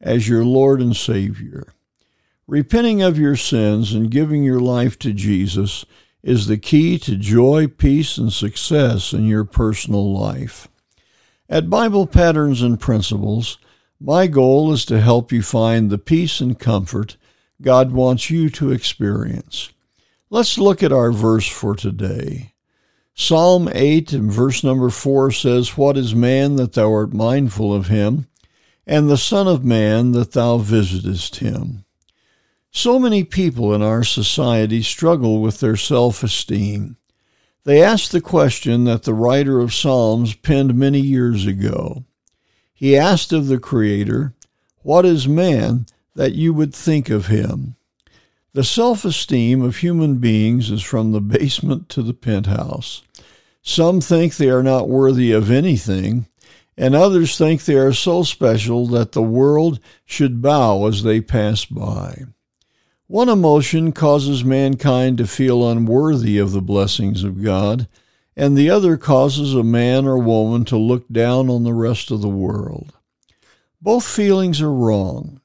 as your Lord and Savior. Repenting of your sins and giving your life to Jesus is the key to joy, peace, and success in your personal life. At Bible Patterns and Principles, my goal is to help you find the peace and comfort God wants you to experience. Let's look at our verse for today. Psalm 8 and verse number 4 says, What is man that thou art mindful of him? And the Son of Man that thou visitest him. So many people in our society struggle with their self esteem. They ask the question that the writer of Psalms penned many years ago. He asked of the Creator, What is man that you would think of him? The self esteem of human beings is from the basement to the penthouse. Some think they are not worthy of anything, and others think they are so special that the world should bow as they pass by. One emotion causes mankind to feel unworthy of the blessings of God, and the other causes a man or woman to look down on the rest of the world. Both feelings are wrong.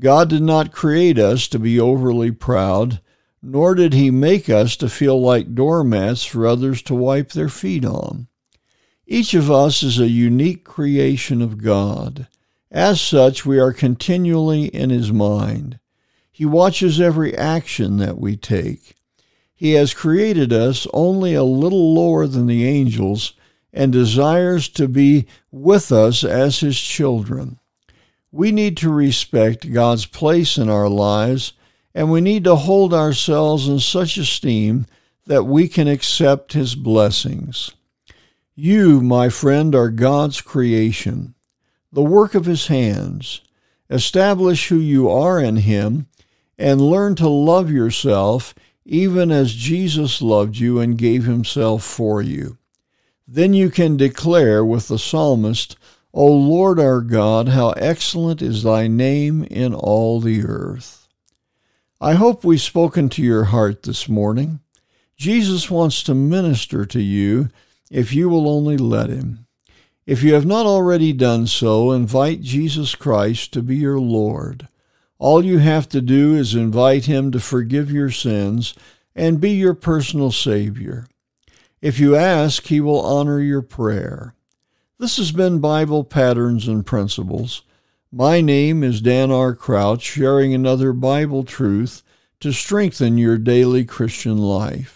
God did not create us to be overly proud, nor did he make us to feel like doormats for others to wipe their feet on. Each of us is a unique creation of God. As such, we are continually in His mind. He watches every action that we take. He has created us only a little lower than the angels and desires to be with us as His children. We need to respect God's place in our lives, and we need to hold ourselves in such esteem that we can accept His blessings. You, my friend, are God's creation, the work of His hands. Establish who you are in Him and learn to love yourself even as Jesus loved you and gave Himself for you. Then you can declare with the psalmist, O Lord our God, how excellent is thy name in all the earth. I hope we've spoken to your heart this morning. Jesus wants to minister to you if you will only let him. If you have not already done so, invite Jesus Christ to be your Lord. All you have to do is invite him to forgive your sins and be your personal Savior. If you ask, he will honor your prayer. This has been Bible Patterns and Principles. My name is Dan R. Crouch, sharing another Bible truth to strengthen your daily Christian life.